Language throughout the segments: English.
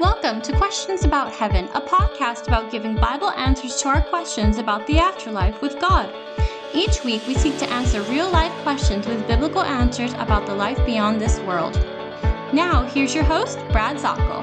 Welcome to Questions About Heaven, a podcast about giving Bible answers to our questions about the afterlife with God. Each week, we seek to answer real life questions with biblical answers about the life beyond this world. Now, here's your host, Brad Zockoll.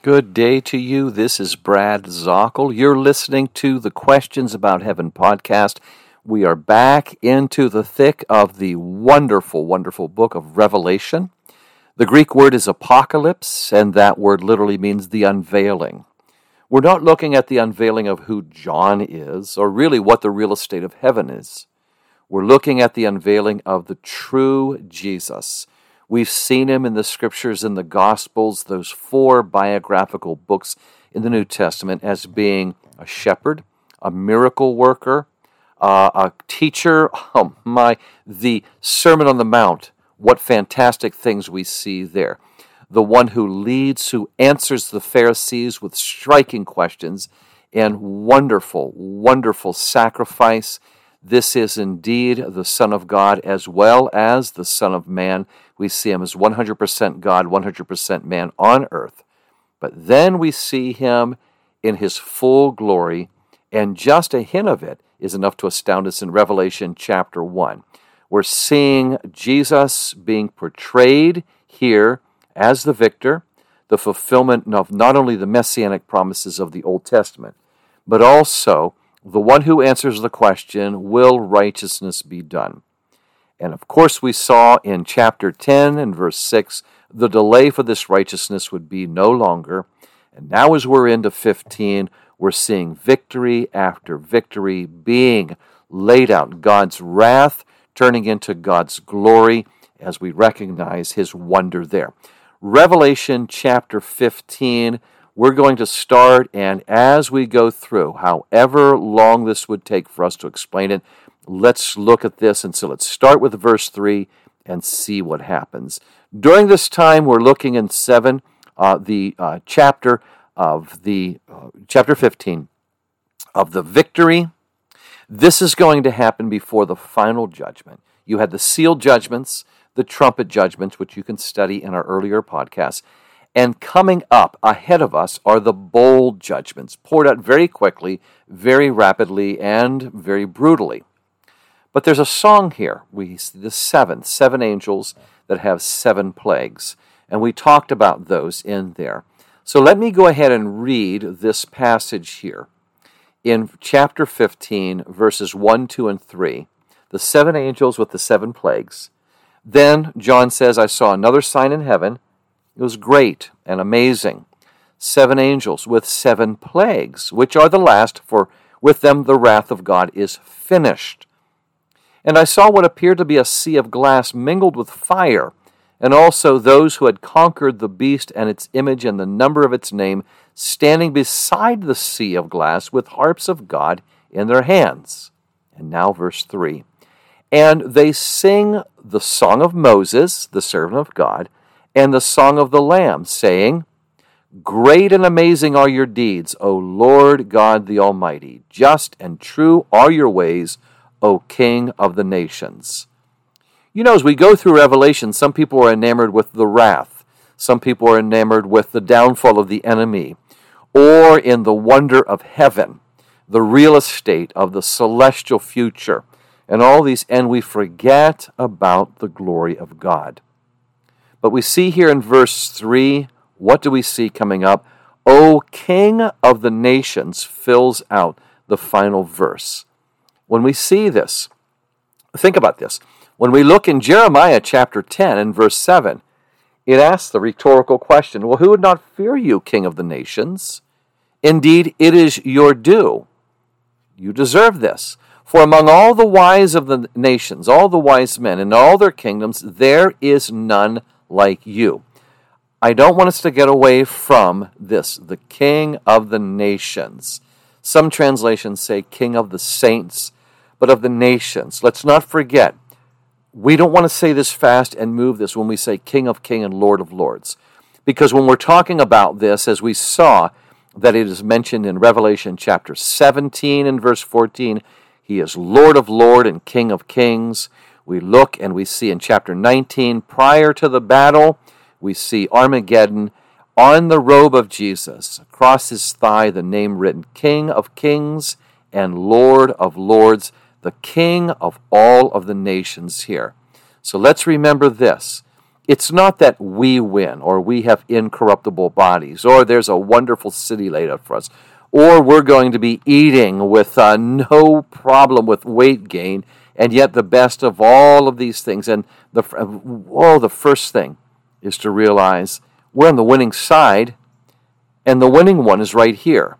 Good day to you. This is Brad Zockoll. You're listening to the Questions About Heaven podcast. We are back into the thick of the wonderful, wonderful book of Revelation. The Greek word is apocalypse, and that word literally means the unveiling. We're not looking at the unveiling of who John is, or really what the real estate of heaven is. We're looking at the unveiling of the true Jesus. We've seen him in the scriptures in the Gospels, those four biographical books in the New Testament, as being a shepherd, a miracle worker, uh, a teacher. Oh my, the Sermon on the Mount. What fantastic things we see there. The one who leads, who answers the Pharisees with striking questions and wonderful, wonderful sacrifice. This is indeed the Son of God as well as the Son of Man. We see him as 100% God, 100% man on earth. But then we see him in his full glory, and just a hint of it is enough to astound us in Revelation chapter 1. We're seeing Jesus being portrayed here as the victor, the fulfillment of not only the messianic promises of the Old Testament, but also the one who answers the question, Will righteousness be done? And of course, we saw in chapter 10 and verse 6 the delay for this righteousness would be no longer. And now, as we're into 15, we're seeing victory after victory being laid out. God's wrath turning into God's glory as we recognize his wonder there. Revelation chapter 15, we're going to start, and as we go through, however long this would take for us to explain it, let's look at this. And so let's start with verse 3 and see what happens. During this time, we're looking in 7, uh, the uh, chapter of the uh, chapter 15 of the victory. This is going to happen before the final judgment. You had the sealed judgments, the trumpet judgments, which you can study in our earlier podcasts. And coming up ahead of us are the bowl judgments, poured out very quickly, very rapidly, and very brutally. But there's a song here. We see the seven, seven angels that have seven plagues. And we talked about those in there. So let me go ahead and read this passage here in chapter 15, verses 1, 2, and 3. The seven angels with the seven plagues. Then John says, I saw another sign in heaven. It was great and amazing. Seven angels with seven plagues, which are the last, for with them the wrath of God is finished. And I saw what appeared to be a sea of glass mingled with fire and also those who had conquered the beast and its image and the number of its name, standing beside the sea of glass with harps of God in their hands. And now, verse 3 And they sing the song of Moses, the servant of God, and the song of the Lamb, saying, Great and amazing are your deeds, O Lord God the Almighty. Just and true are your ways, O King of the nations. You know, as we go through Revelation, some people are enamored with the wrath, some people are enamored with the downfall of the enemy, or in the wonder of heaven, the real estate of the celestial future, and all these, and we forget about the glory of God. But we see here in verse 3, what do we see coming up? O King of the nations fills out the final verse. When we see this, think about this. When we look in Jeremiah chapter 10 and verse 7, it asks the rhetorical question Well, who would not fear you, King of the nations? Indeed, it is your due. You deserve this. For among all the wise of the nations, all the wise men in all their kingdoms, there is none like you. I don't want us to get away from this, the King of the nations. Some translations say King of the saints, but of the nations. Let's not forget, we don't want to say this fast and move this when we say King of King and Lord of Lords. Because when we're talking about this, as we saw that it is mentioned in Revelation chapter 17 and verse 14, he is Lord of Lord and King of Kings. We look and we see in chapter 19, prior to the battle, we see Armageddon on the robe of Jesus, across his thigh, the name written King of Kings and Lord of Lords, the King of all of the nations here. So let's remember this. It's not that we win or we have incorruptible bodies or there's a wonderful city laid out for us or we're going to be eating with uh, no problem with weight gain and yet the best of all of these things and the oh the first thing is to realize we're on the winning side, and the winning one is right here.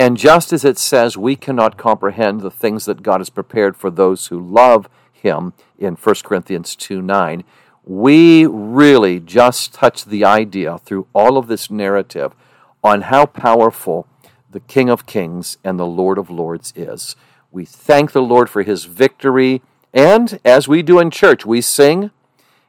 And just as it says we cannot comprehend the things that God has prepared for those who love Him in 1 Corinthians 2 9, we really just touch the idea through all of this narrative on how powerful the King of Kings and the Lord of Lords is. We thank the Lord for His victory, and as we do in church, we sing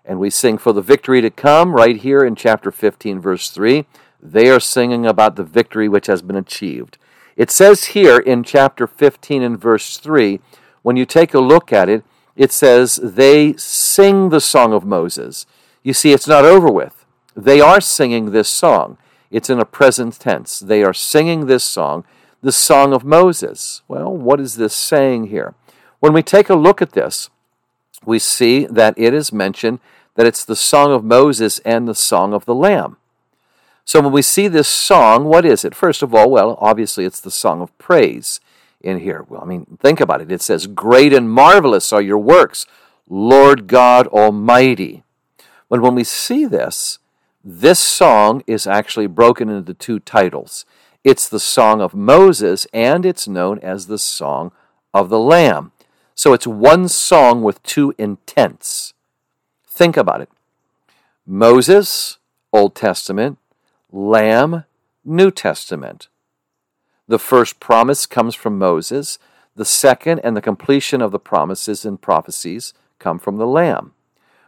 and we sing for the victory to come right here in chapter 15, verse 3. They are singing about the victory which has been achieved. It says here in chapter 15 and verse 3, when you take a look at it, it says, They sing the song of Moses. You see, it's not over with. They are singing this song. It's in a present tense. They are singing this song, the song of Moses. Well, what is this saying here? When we take a look at this, we see that it is mentioned that it's the song of Moses and the song of the Lamb. So when we see this song, what is it? First of all, well, obviously it's the song of praise in here. Well, I mean, think about it. It says, Great and marvelous are your works, Lord God Almighty. But when we see this, this song is actually broken into two titles. It's the song of Moses, and it's known as the song of the Lamb. So it's one song with two intents. Think about it Moses, Old Testament, Lamb, New Testament. The first promise comes from Moses. The second and the completion of the promises and prophecies come from the Lamb.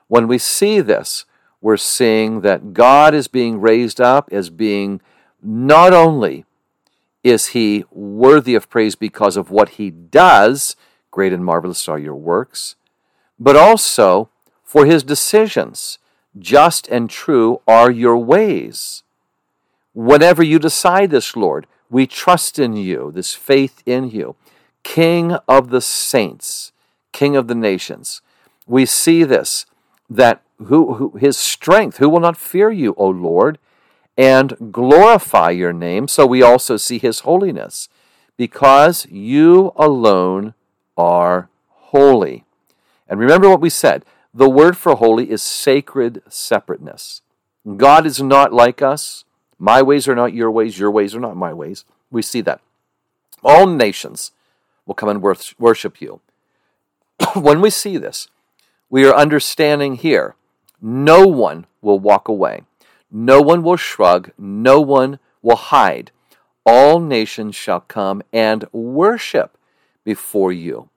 When we see this, we're seeing that God is being raised up as being not only is he worthy of praise because of what he does, Great and marvelous are your works, but also for his decisions. Just and true are your ways. Whenever you decide this, Lord, we trust in you, this faith in you. King of the saints, King of the nations. We see this, that who, who, his strength, who will not fear you, O Lord, and glorify your name. So we also see his holiness, because you alone are holy. And remember what we said the word for holy is sacred separateness. God is not like us. My ways are not your ways, your ways are not my ways. We see that. All nations will come and worship you. when we see this, we are understanding here no one will walk away, no one will shrug, no one will hide. All nations shall come and worship before you.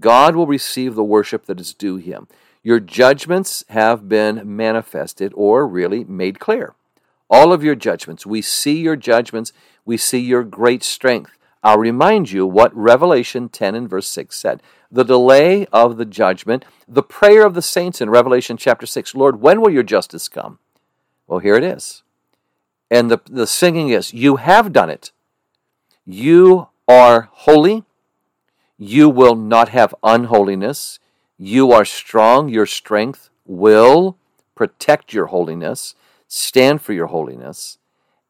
God will receive the worship that is due him. Your judgments have been manifested or really made clear. All of your judgments. We see your judgments. We see your great strength. I'll remind you what Revelation 10 and verse 6 said. The delay of the judgment, the prayer of the saints in Revelation chapter 6 Lord, when will your justice come? Well, here it is. And the, the singing is, You have done it. You are holy. You will not have unholiness. You are strong. Your strength will protect your holiness, stand for your holiness,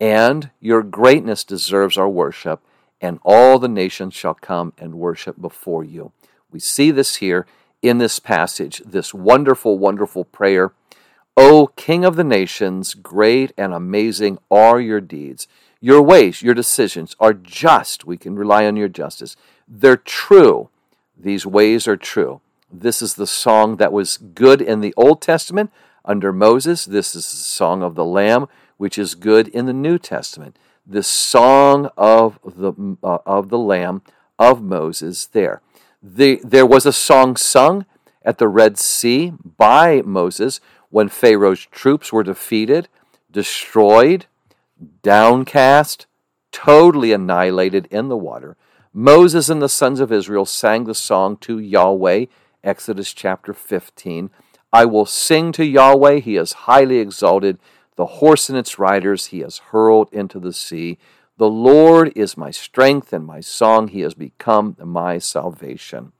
and your greatness deserves our worship, and all the nations shall come and worship before you. We see this here in this passage, this wonderful, wonderful prayer. O King of the nations, great and amazing are your deeds. Your ways, your decisions are just. We can rely on your justice. They're true. These ways are true. This is the song that was good in the Old Testament under Moses. This is the song of the Lamb, which is good in the New Testament. The song of the uh, of the Lamb of Moses. There, the, there was a song sung at the Red Sea by Moses when Pharaoh's troops were defeated, destroyed, downcast, totally annihilated in the water. Moses and the sons of Israel sang the song to Yahweh Exodus chapter 15. I will sing to Yahweh, he is highly exalted. The horse and its riders he has hurled into the sea. The Lord is my strength and my song. He has become my salvation.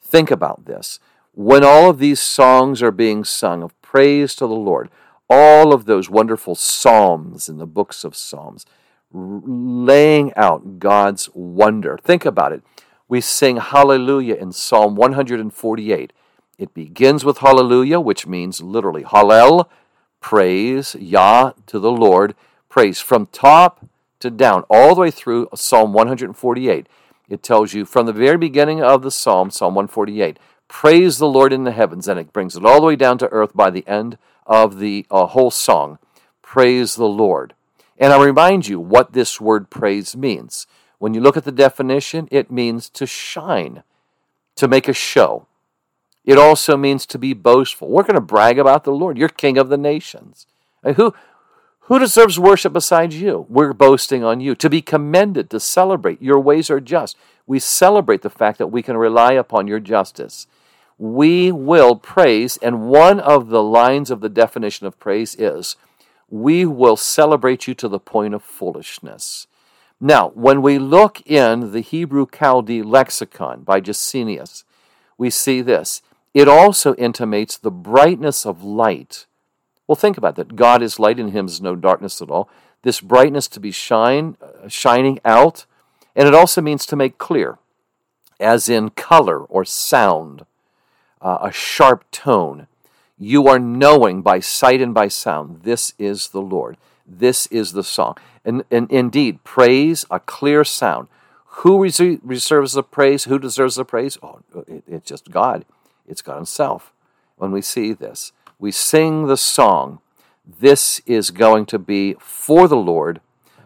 Think about this. When all of these songs are being sung of praise to the Lord, all of those wonderful psalms in the books of Psalms, laying out God's wonder. Think about it. We sing hallelujah in Psalm 148. It begins with hallelujah, which means literally hallel, praise, Yah to the Lord, praise from top to down, all the way through Psalm 148. It tells you from the very beginning of the Psalm, Psalm 148, praise the Lord in the heavens, and it brings it all the way down to earth by the end of the uh, whole song. Praise the Lord. And I remind you what this word praise means. When you look at the definition, it means to shine, to make a show. It also means to be boastful. We're going to brag about the Lord. You're King of the nations. Who, who deserves worship besides you? We're boasting on you. To be commended, to celebrate. Your ways are just. We celebrate the fact that we can rely upon your justice. We will praise, and one of the lines of the definition of praise is we will celebrate you to the point of foolishness. Now, when we look in the Hebrew Chaldee lexicon by Gesenius, we see this. It also intimates the brightness of light. Well, think about that. God is light, in Him is no darkness at all. This brightness to be shine, uh, shining out, and it also means to make clear, as in color or sound, uh, a sharp tone. You are knowing by sight and by sound, this is the Lord. This is the song. And, and indeed, praise, a clear sound. Who reserves the praise? Who deserves the praise? Oh, it, it's just God. It's God Himself. When we see this, we sing the song. This is going to be for the Lord.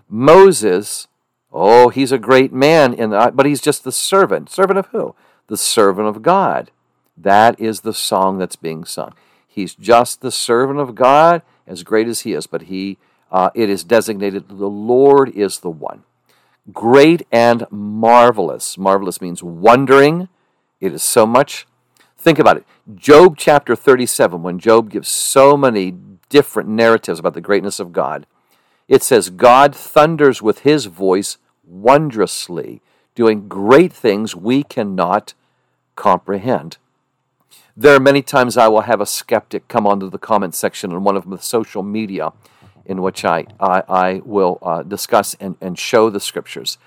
Moses, oh, he's a great man, in the, but he's just the servant. Servant of who? The servant of God. That is the song that's being sung. He's just the servant of God, as great as he is, but he uh, it is designated the Lord is the one. Great and marvelous. Marvelous means wondering. It is so much. Think about it. Job chapter 37, when Job gives so many different narratives about the greatness of God, it says, God thunders with his voice wondrously, doing great things we cannot comprehend. There are many times I will have a skeptic come onto the comment section on one of the social media in which I, I, I will uh, discuss and, and show the scriptures.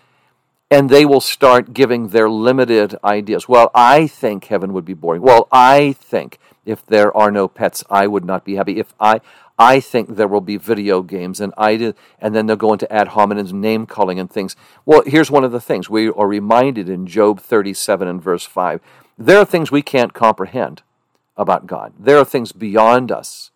And they will start giving their limited ideas. Well, I think heaven would be boring. Well, I think if there are no pets, I would not be happy. If I, I think there will be video games, and I did, and then they'll go into ad hominem name calling and things. Well, here's one of the things we are reminded in Job 37 and verse 5 there are things we can't comprehend about God. There are things beyond us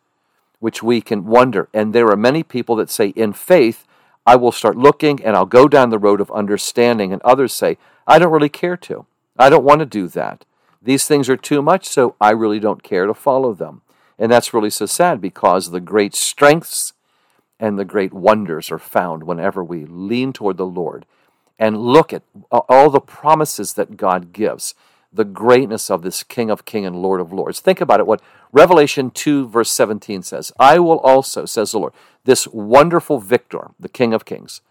which we can wonder. And there are many people that say, in faith, I will start looking and I'll go down the road of understanding. And others say, I don't really care to. I don't want to do that. These things are too much, so I really don't care to follow them. And that's really so sad because the great strengths and the great wonders are found whenever we lean toward the Lord and look at all the promises that God gives the greatness of this King of Kings and Lord of Lords. Think about it, what Revelation 2, verse 17 says I will also, says the Lord, this wonderful victor, the King of Kings,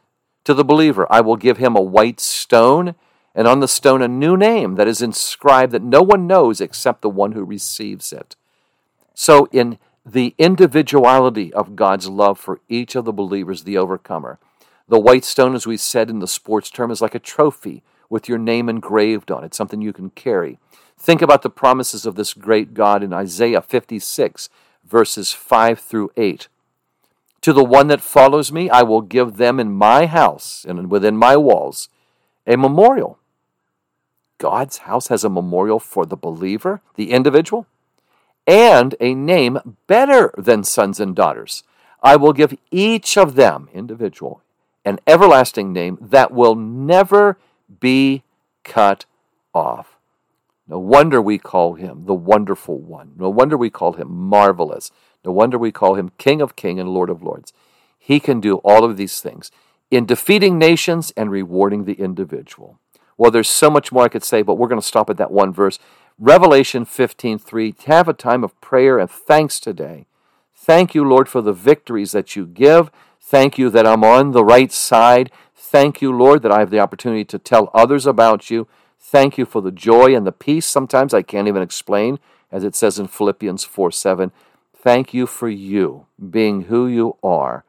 to the believer, I will give him a white stone, and on the stone a new name that is inscribed that no one knows except the one who receives it. So, in the individuality of God's love for each of the believers, the overcomer, the white stone, as we said in the sports term, is like a trophy with your name engraved on it, something you can carry. Think about the promises of this great God in Isaiah 56, verses 5 through 8. To the one that follows me, I will give them in my house and within my walls a memorial. God's house has a memorial for the believer, the individual, and a name better than sons and daughters. I will give each of them, individual, an everlasting name that will never be cut off. No wonder we call him the wonderful one. No wonder we call him marvelous. No wonder we call him King of Kings and Lord of Lords. He can do all of these things in defeating nations and rewarding the individual. Well, there's so much more I could say, but we're going to stop at that one verse. Revelation 15:3 have a time of prayer and thanks today. Thank you, Lord, for the victories that you give. Thank you that I'm on the right side. Thank you, Lord, that I have the opportunity to tell others about you. Thank you for the joy and the peace sometimes I can't even explain, as it says in Philippians 4 7. Thank you for you being who you are.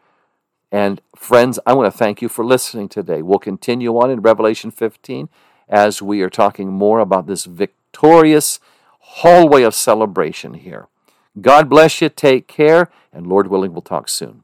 And friends, I want to thank you for listening today. We'll continue on in Revelation 15 as we are talking more about this victorious hallway of celebration here. God bless you. Take care. And Lord willing, we'll talk soon.